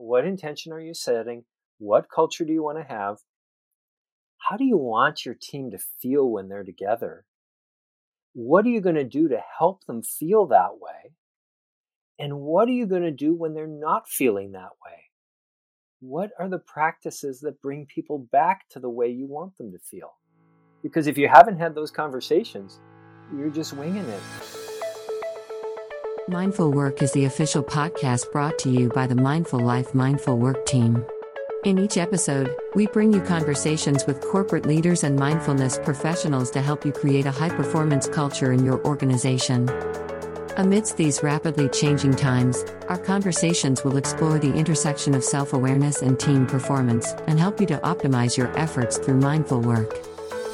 What intention are you setting? What culture do you want to have? How do you want your team to feel when they're together? What are you going to do to help them feel that way? And what are you going to do when they're not feeling that way? What are the practices that bring people back to the way you want them to feel? Because if you haven't had those conversations, you're just winging it. Mindful Work is the official podcast brought to you by the Mindful Life Mindful Work team. In each episode, we bring you conversations with corporate leaders and mindfulness professionals to help you create a high performance culture in your organization. Amidst these rapidly changing times, our conversations will explore the intersection of self awareness and team performance and help you to optimize your efforts through mindful work.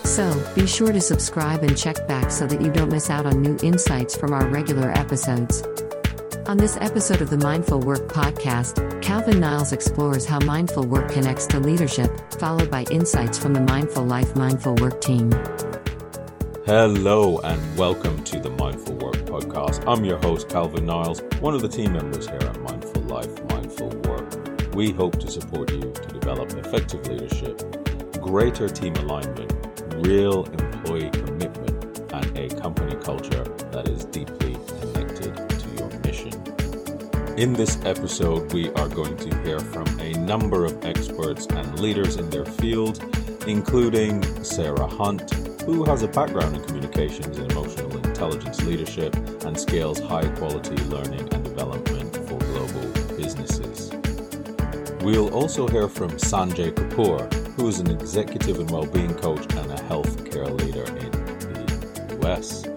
So, be sure to subscribe and check back so that you don't miss out on new insights from our regular episodes. On this episode of the Mindful Work podcast, Calvin Niles explores how mindful work connects to leadership, followed by insights from the Mindful Life Mindful Work team. Hello, and welcome to the Mindful Work podcast. I'm your host, Calvin Niles, one of the team members here at Mindful Life Mindful Work. We hope to support you to develop effective leadership, greater team alignment, real employee commitment, and a company culture in this episode, we are going to hear from a number of experts and leaders in their field, including Sarah Hunt, who has a background in communications and emotional intelligence leadership and scales high quality learning and development for global businesses. We'll also hear from Sanjay Kapoor, who is an executive and well-being coach and a healthcare leader in the US.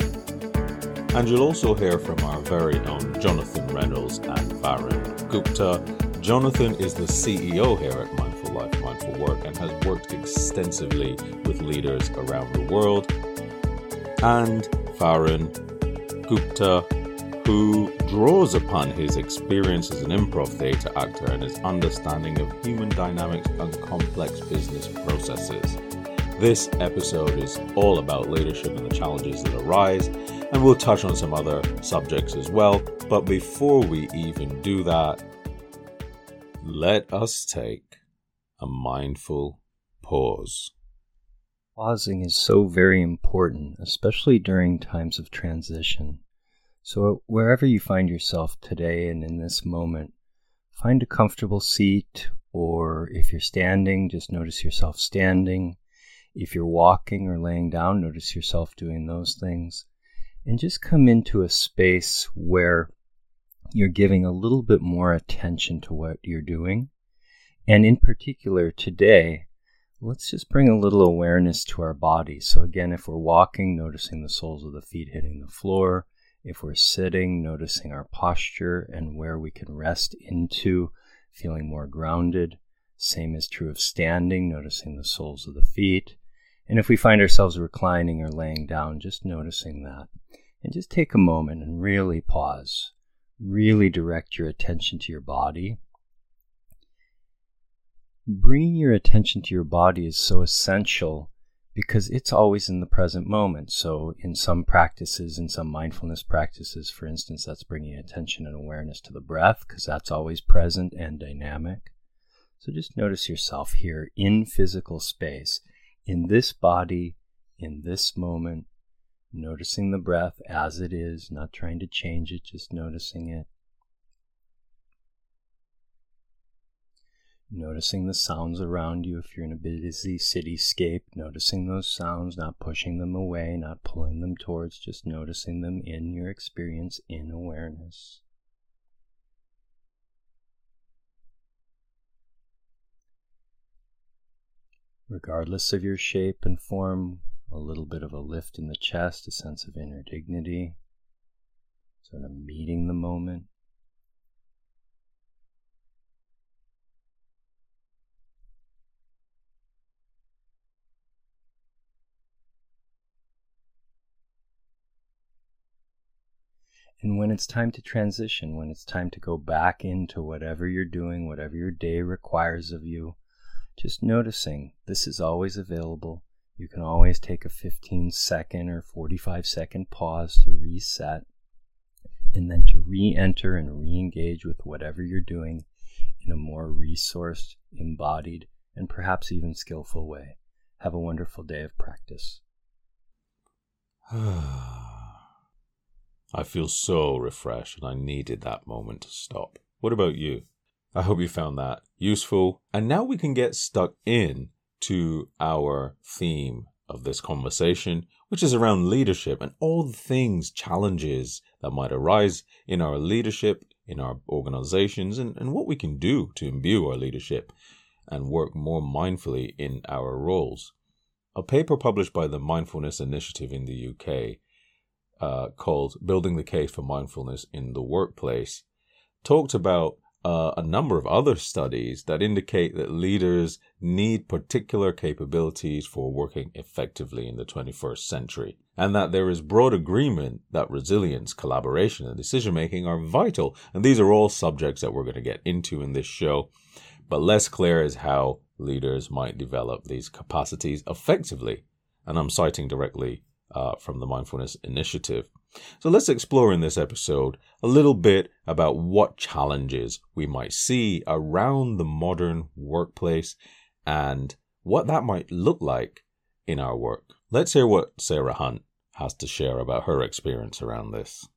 And you'll also hear from our very own Jonathan Reynolds and Varun Gupta. Jonathan is the CEO here at Mindful Life, Mindful Work, and has worked extensively with leaders around the world. And Varun Gupta, who draws upon his experience as an improv theatre actor and his understanding of human dynamics and complex business processes. This episode is all about leadership and the challenges that arise, and we'll touch on some other subjects as well. But before we even do that, let us take a mindful pause. Pausing is so very important, especially during times of transition. So, wherever you find yourself today and in this moment, find a comfortable seat, or if you're standing, just notice yourself standing. If you're walking or laying down, notice yourself doing those things. And just come into a space where you're giving a little bit more attention to what you're doing. And in particular, today, let's just bring a little awareness to our body. So, again, if we're walking, noticing the soles of the feet hitting the floor. If we're sitting, noticing our posture and where we can rest into, feeling more grounded. Same is true of standing, noticing the soles of the feet. And if we find ourselves reclining or laying down, just noticing that. And just take a moment and really pause. Really direct your attention to your body. Bringing your attention to your body is so essential because it's always in the present moment. So, in some practices, in some mindfulness practices, for instance, that's bringing attention and awareness to the breath because that's always present and dynamic. So just notice yourself here in physical space, in this body, in this moment, noticing the breath as it is, not trying to change it, just noticing it. Noticing the sounds around you if you're in a busy cityscape, noticing those sounds, not pushing them away, not pulling them towards, just noticing them in your experience in awareness. Regardless of your shape and form, a little bit of a lift in the chest, a sense of inner dignity, sort of meeting the moment. And when it's time to transition, when it's time to go back into whatever you're doing, whatever your day requires of you, just noticing this is always available. You can always take a 15 second or 45 second pause to reset and then to re enter and re engage with whatever you're doing in a more resourced, embodied, and perhaps even skillful way. Have a wonderful day of practice. I feel so refreshed and I needed that moment to stop. What about you? I hope you found that useful. And now we can get stuck in to our theme of this conversation, which is around leadership and all the things, challenges that might arise in our leadership, in our organizations, and, and what we can do to imbue our leadership and work more mindfully in our roles. A paper published by the Mindfulness Initiative in the UK uh, called Building the Case for Mindfulness in the Workplace talked about uh, a number of other studies that indicate that leaders need particular capabilities for working effectively in the 21st century, and that there is broad agreement that resilience, collaboration, and decision making are vital. And these are all subjects that we're going to get into in this show. But less clear is how leaders might develop these capacities effectively. And I'm citing directly uh, from the Mindfulness Initiative. So let's explore in this episode a little bit about what challenges we might see around the modern workplace and what that might look like in our work. Let's hear what Sarah Hunt has to share about her experience around this.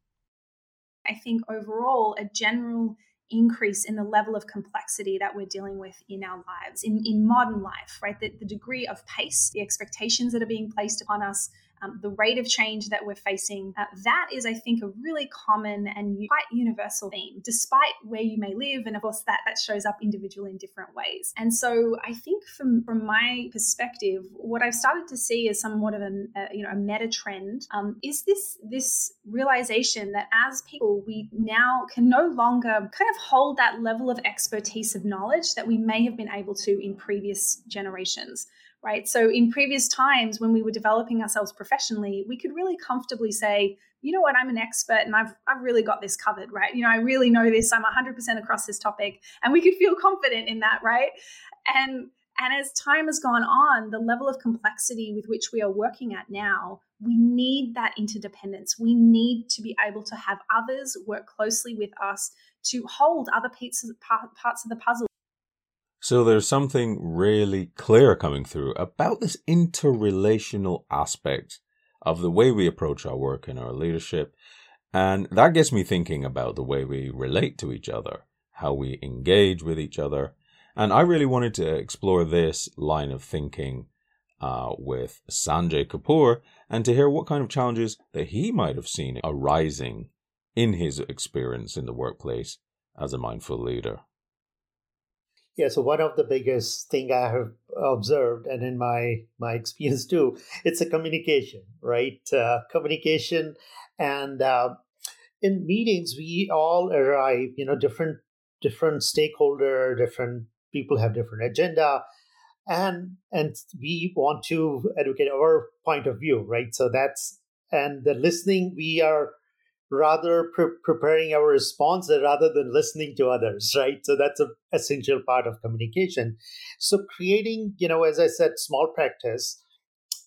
I think overall, a general increase in the level of complexity that we're dealing with in our lives, in, in modern life, right? The, the degree of pace, the expectations that are being placed upon us, um, the rate of change that we're facing. Uh, that is, I think, a really common and quite universal theme, despite where you may live. And of course, that, that shows up individually in different ways. And so I think from, from my perspective, what I've started to see is somewhat of a, a you know, a meta trend um, is this, this realization that as people, we now can no longer kind of hold that level of expertise of knowledge that we may have been able to in previous generations right? So in previous times when we were developing ourselves professionally, we could really comfortably say, you know what, I'm an expert and I've, I've really got this covered, right? You know, I really know this. I'm 100% across this topic. And we could feel confident in that, right? And and as time has gone on, the level of complexity with which we are working at now, we need that interdependence. We need to be able to have others work closely with us to hold other pieces, parts of the puzzle so there's something really clear coming through about this interrelational aspect of the way we approach our work and our leadership. And that gets me thinking about the way we relate to each other, how we engage with each other. And I really wanted to explore this line of thinking uh, with Sanjay Kapoor and to hear what kind of challenges that he might have seen arising in his experience in the workplace as a mindful leader. Yeah, so one of the biggest thing I have observed, and in my my experience too, it's a communication, right? Uh, communication, and uh, in meetings we all arrive, you know, different different stakeholder, different people have different agenda, and and we want to educate our point of view, right? So that's and the listening we are rather pre- preparing our response rather than listening to others right? So that's an essential part of communication. So creating you know as i said small practice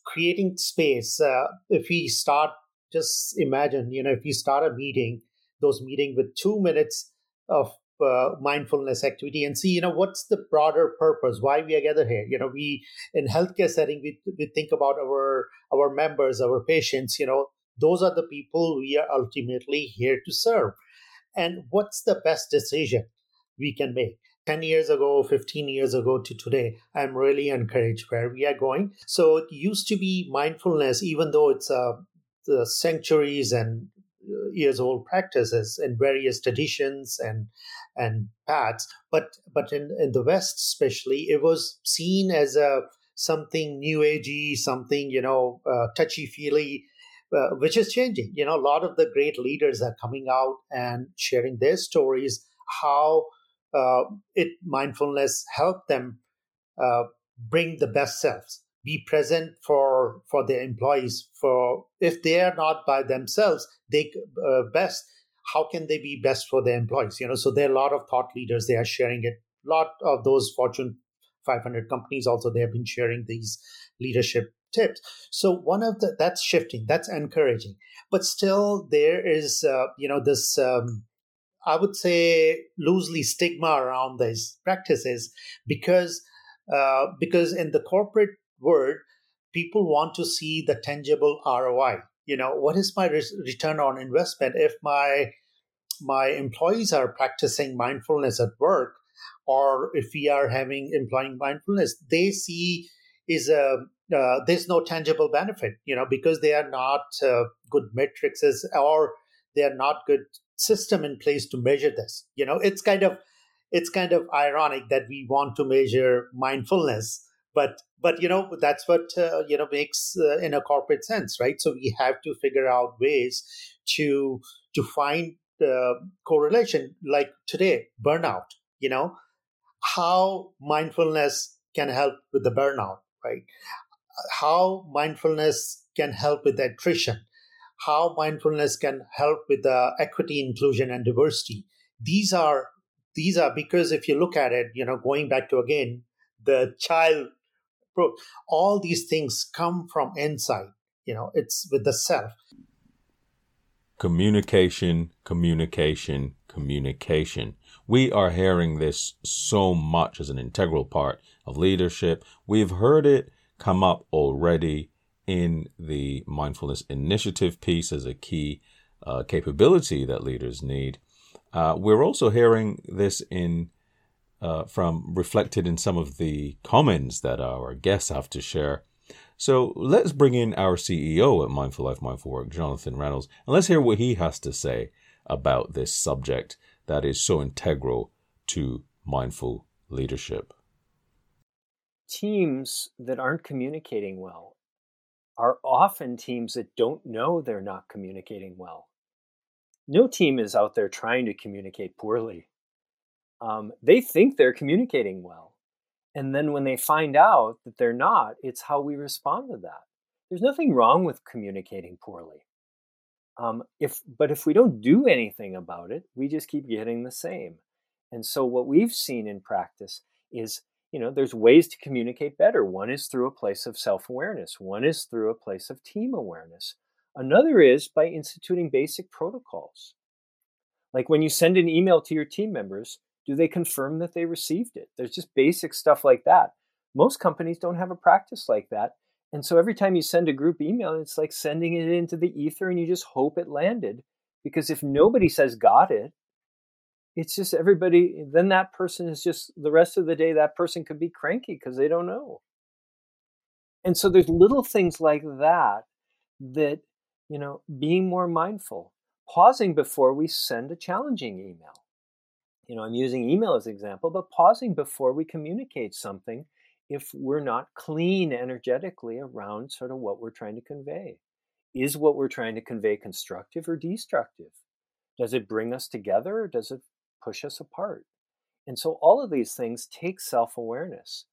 creating space uh, if we start just imagine you know if we start a meeting those meeting with two minutes of uh, mindfulness activity and see you know what's the broader purpose why we are gathered here? You know we in healthcare setting we, we think about our our members our patients you know those are the people we are ultimately here to serve. And what's the best decision we can make? 10 years ago, 15 years ago to today, I'm really encouraged where we are going. So it used to be mindfulness, even though it's uh, the centuries and uh, years old practices in various traditions and and paths. But but in, in the West especially, it was seen as a something new agey, something you know uh, touchy feely uh, which is changing. You know, a lot of the great leaders are coming out and sharing their stories, how uh, it mindfulness helped them uh, bring the best selves, be present for for their employees. For if they are not by themselves, they uh, best. How can they be best for their employees? You know, so there are a lot of thought leaders. They are sharing it. A lot of those Fortune 500 companies also they have been sharing these leadership tips. So one of the that's shifting, that's encouraging, but still there is uh, you know this um, I would say, loosely stigma around these practices because uh, because in the corporate world, people want to see the tangible ROI. You know, what is my re- return on investment if my my employees are practicing mindfulness at work, or if we are having employing mindfulness, they see is a uh, there's no tangible benefit, you know, because they are not uh, good metrics or they are not good system in place to measure this. You know, it's kind of it's kind of ironic that we want to measure mindfulness, but but you know that's what uh, you know makes uh, in a corporate sense, right? So we have to figure out ways to to find uh, correlation. Like today, burnout. You know, how mindfulness can help with the burnout, right? How mindfulness can help with attrition how mindfulness can help with the equity, inclusion, and diversity. These are these are because if you look at it, you know, going back to again the child, all these things come from inside. You know, it's with the self. Communication, communication, communication. We are hearing this so much as an integral part of leadership. We've heard it come up already in the mindfulness initiative piece as a key uh, capability that leaders need. Uh, we're also hearing this in uh, from reflected in some of the comments that our guests have to share. So let's bring in our CEO at Mindful Life, Mindful Work, Jonathan Reynolds, and let's hear what he has to say about this subject that is so integral to mindful leadership. Teams that aren't communicating well are often teams that don't know they're not communicating well. No team is out there trying to communicate poorly. Um, they think they're communicating well. And then when they find out that they're not, it's how we respond to that. There's nothing wrong with communicating poorly. Um, if, but if we don't do anything about it, we just keep getting the same. And so what we've seen in practice is you know there's ways to communicate better. One is through a place of self-awareness. One is through a place of team awareness. Another is by instituting basic protocols. Like when you send an email to your team members do they confirm that they received it? There's just basic stuff like that. Most companies don't have a practice like that. And so every time you send a group email it's like sending it into the ether and you just hope it landed. Because if nobody says got it it's just everybody then that person is just the rest of the day that person could be cranky because they don't know. And so there's little things like that that you know being more mindful pausing before we send a challenging email. You know i'm using email as an example but pausing before we communicate something if we're not clean energetically around sort of what we're trying to convey. Is what we're trying to convey constructive or destructive? Does it bring us together or does it push us apart. And so all of these things take self-awareness.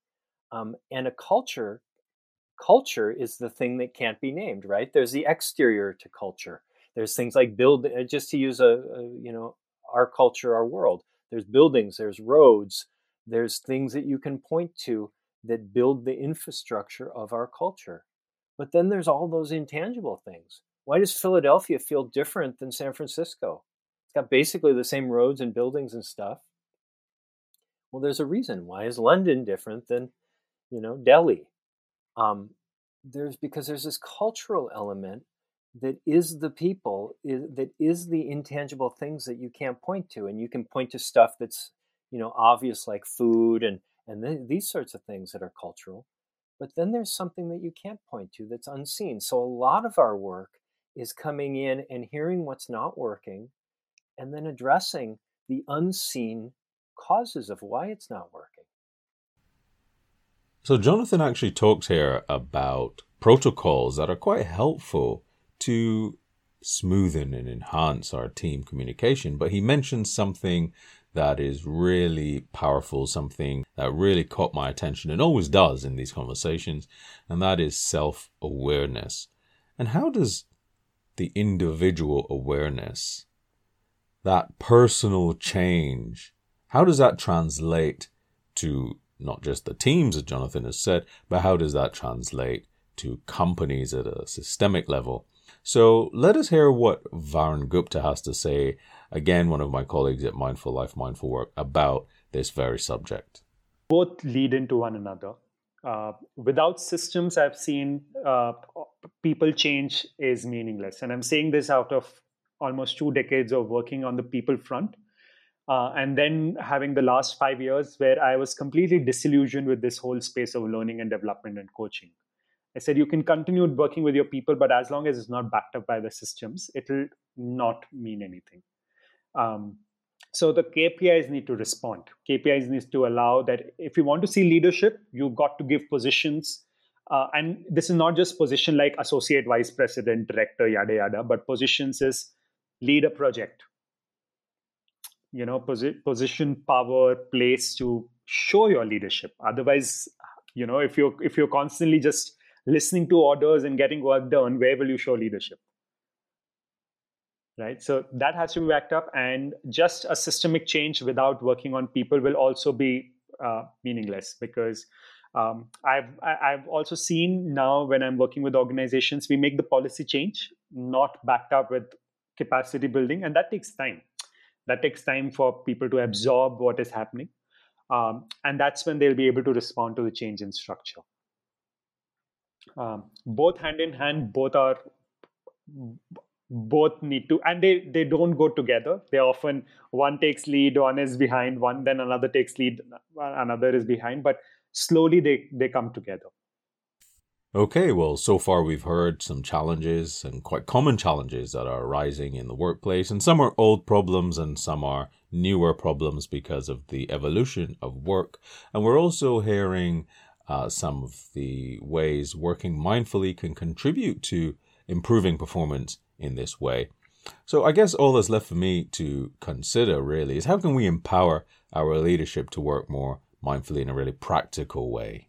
Um, and a culture, culture is the thing that can't be named, right? There's the exterior to culture. There's things like build, uh, just to use a, a you know, our culture, our world. There's buildings, there's roads, there's things that you can point to that build the infrastructure of our culture. But then there's all those intangible things. Why does Philadelphia feel different than San Francisco? It's got basically the same roads and buildings and stuff. Well, there's a reason. Why is London different than, you know, Delhi? Um, there's because there's this cultural element that is the people is, that is the intangible things that you can't point to and you can point to stuff that's you know obvious like food and and th- these sorts of things that are cultural but then there's something that you can't point to that's unseen so a lot of our work is coming in and hearing what's not working and then addressing the unseen causes of why it's not working. So, Jonathan actually talks here about protocols that are quite helpful to smoothen and enhance our team communication. But he mentions something that is really powerful, something that really caught my attention and always does in these conversations, and that is self awareness. And how does the individual awareness that personal change, how does that translate to not just the teams, as Jonathan has said, but how does that translate to companies at a systemic level? So let us hear what Varun Gupta has to say again, one of my colleagues at Mindful Life, Mindful Work, about this very subject? Both lead into one another. Uh, without systems, I've seen uh, people change is meaningless. And I'm saying this out of almost two decades of working on the people front. Uh, and then having the last five years where I was completely disillusioned with this whole space of learning and development and coaching. I said you can continue working with your people, but as long as it's not backed up by the systems, it'll not mean anything. Um, so the KPIs need to respond. KPIs needs to allow that if you want to see leadership, you've got to give positions. Uh, and this is not just position like associate vice president, director, yada yada, but positions is lead a project. You know, posi- position, power, place to show your leadership. Otherwise, you know, if you're if you're constantly just listening to orders and getting work done, where will you show leadership? Right. So that has to be backed up, and just a systemic change without working on people will also be uh, meaningless because um, I've I've also seen now when I'm working with organizations, we make the policy change not backed up with capacity building, and that takes time. That takes time for people to absorb what is happening, um, and that's when they'll be able to respond to the change in structure. Um, both hand in hand both are both need to and they they don't go together. They often one takes lead one is behind one then another takes lead another is behind but slowly they they come together Okay, well, so far we've heard some challenges and quite common challenges that are arising in the workplace, and some are old problems and some are newer problems because of the evolution of work. And we're also hearing uh, some of the ways working mindfully can contribute to improving performance in this way. So, I guess all that's left for me to consider really is how can we empower our leadership to work more mindfully in a really practical way?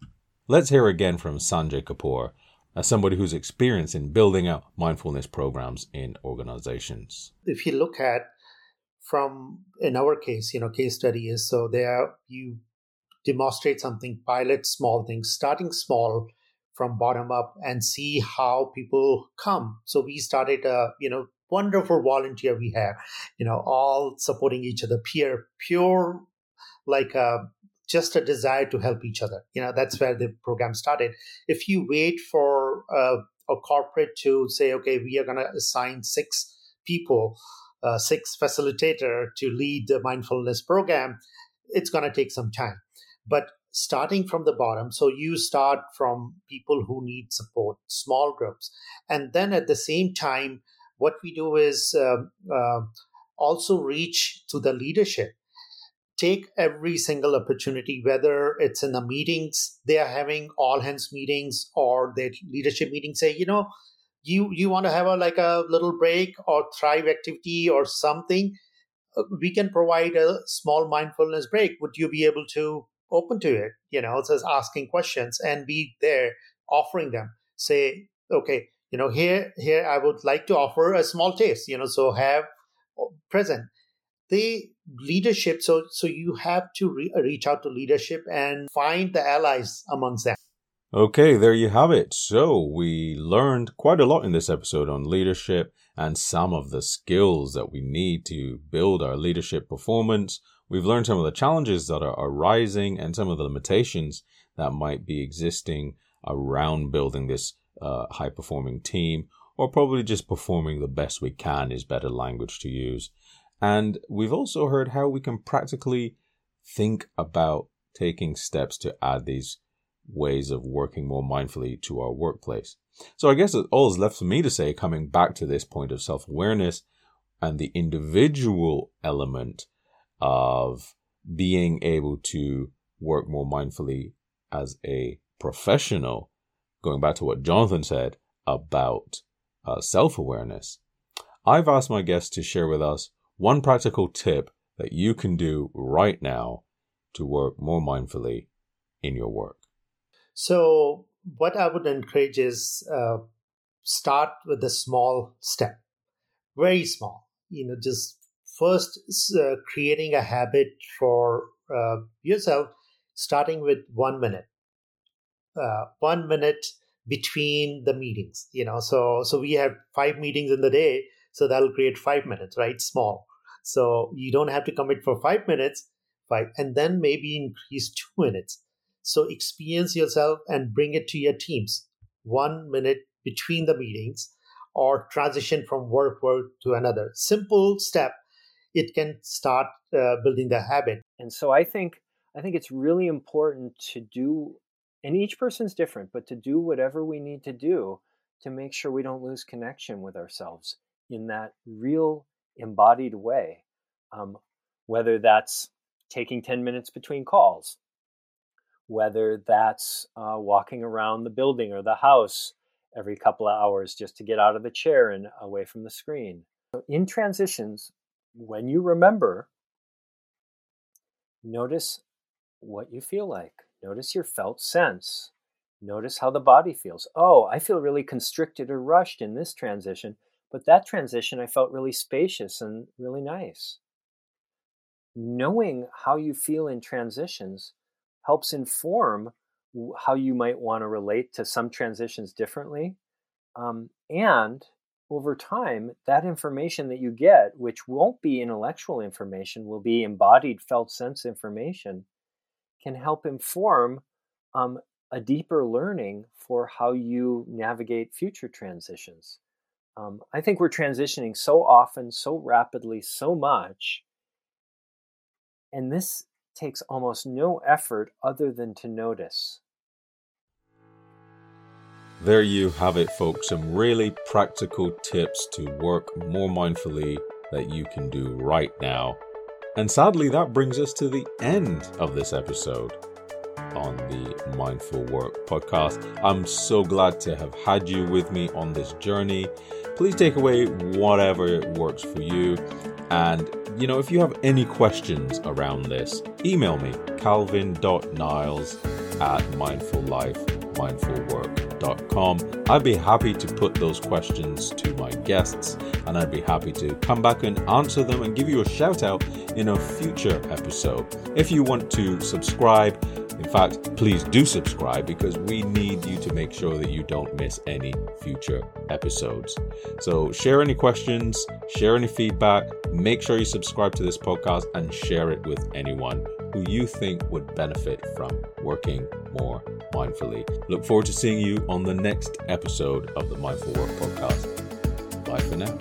Let's hear again from Sanjay Kapoor as somebody who's experienced in building out mindfulness programs in organizations. If you look at from in our case, you know, case study is so there you demonstrate something, pilot small things, starting small from bottom up and see how people come. So we started a, you know, wonderful volunteer we have, you know, all supporting each other, peer, pure, like a, uh, just a desire to help each other. You know, that's where the program started. If you wait for a, a corporate to say, okay, we are going to assign six people, uh, six facilitator to lead the mindfulness program, it's going to take some time but starting from the bottom so you start from people who need support small groups and then at the same time what we do is um, uh, also reach to the leadership take every single opportunity whether it's in the meetings they are having all hands meetings or their leadership meetings say you know you you want to have a like a little break or thrive activity or something uh, we can provide a small mindfulness break. Would you be able to open to it? You know it says asking questions and be there offering them. Say okay you know here here i would like to offer a small taste you know so have uh, present leadership. So so you have to re- reach out to leadership and find the allies amongst them. Okay there you have it. So we learned quite a lot in this episode on leadership and some of the skills that we need to build our leadership performance. We've learned some of the challenges that are arising and some of the limitations that might be existing around building this uh, high performing team, or probably just performing the best we can is better language to use. And we've also heard how we can practically think about taking steps to add these ways of working more mindfully to our workplace. So I guess all is left for me to say, coming back to this point of self awareness and the individual element of being able to work more mindfully as a professional, going back to what Jonathan said about uh, self awareness, I've asked my guests to share with us one practical tip that you can do right now to work more mindfully in your work. So, what I would encourage is uh, start with a small step, very small. You know, just first uh, creating a habit for uh, yourself, starting with one minute, uh, one minute between the meetings. You know, so so we have five meetings in the day, so that'll create five minutes, right? Small. So you don't have to commit for five minutes, five, and then maybe increase two minutes. So experience yourself and bring it to your teams. One minute between the meetings or transition from work work to another. Simple step. It can start uh, building the habit. And so I think I think it's really important to do and each person's different, but to do whatever we need to do to make sure we don't lose connection with ourselves in that real embodied way. Um, whether that's taking 10 minutes between calls, whether that's uh, walking around the building or the house every couple of hours just to get out of the chair and away from the screen. So in transitions, when you remember, notice what you feel like. Notice your felt sense. Notice how the body feels. Oh, I feel really constricted or rushed in this transition, but that transition I felt really spacious and really nice. Knowing how you feel in transitions helps inform how you might want to relate to some transitions differently. Um, and over time, that information that you get, which won't be intellectual information, will be embodied felt sense information, can help inform um, a deeper learning for how you navigate future transitions. Um, I think we're transitioning so often, so rapidly, so much. And this takes almost no effort other than to notice. There you have it, folks. Some really practical tips to work more mindfully that you can do right now. And sadly, that brings us to the end of this episode on the Mindful Work podcast. I'm so glad to have had you with me on this journey. Please take away whatever works for you. And, you know, if you have any questions around this, email me, calvin.niles at mindfullifemindfulwork.com. I'd be happy to put those questions to my guests and I'd be happy to come back and answer them and give you a shout out in a future episode. If you want to subscribe, in fact, please do subscribe because we need you to make sure that you don't miss any future episodes. So, share any questions, share any feedback, make sure you subscribe to this podcast and share it with anyone who you think would benefit from working more mindfully. Look forward to seeing you on the next episode of the Mindful Work Podcast. Bye for now.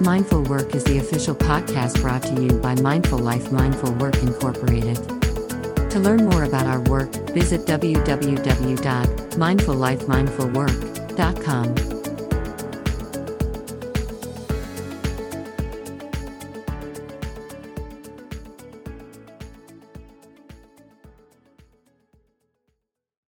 Mindful Work is the official podcast brought to you by Mindful Life Mindful Work Incorporated. To learn more about our work, visit www.mindfullifemindfulwork.com.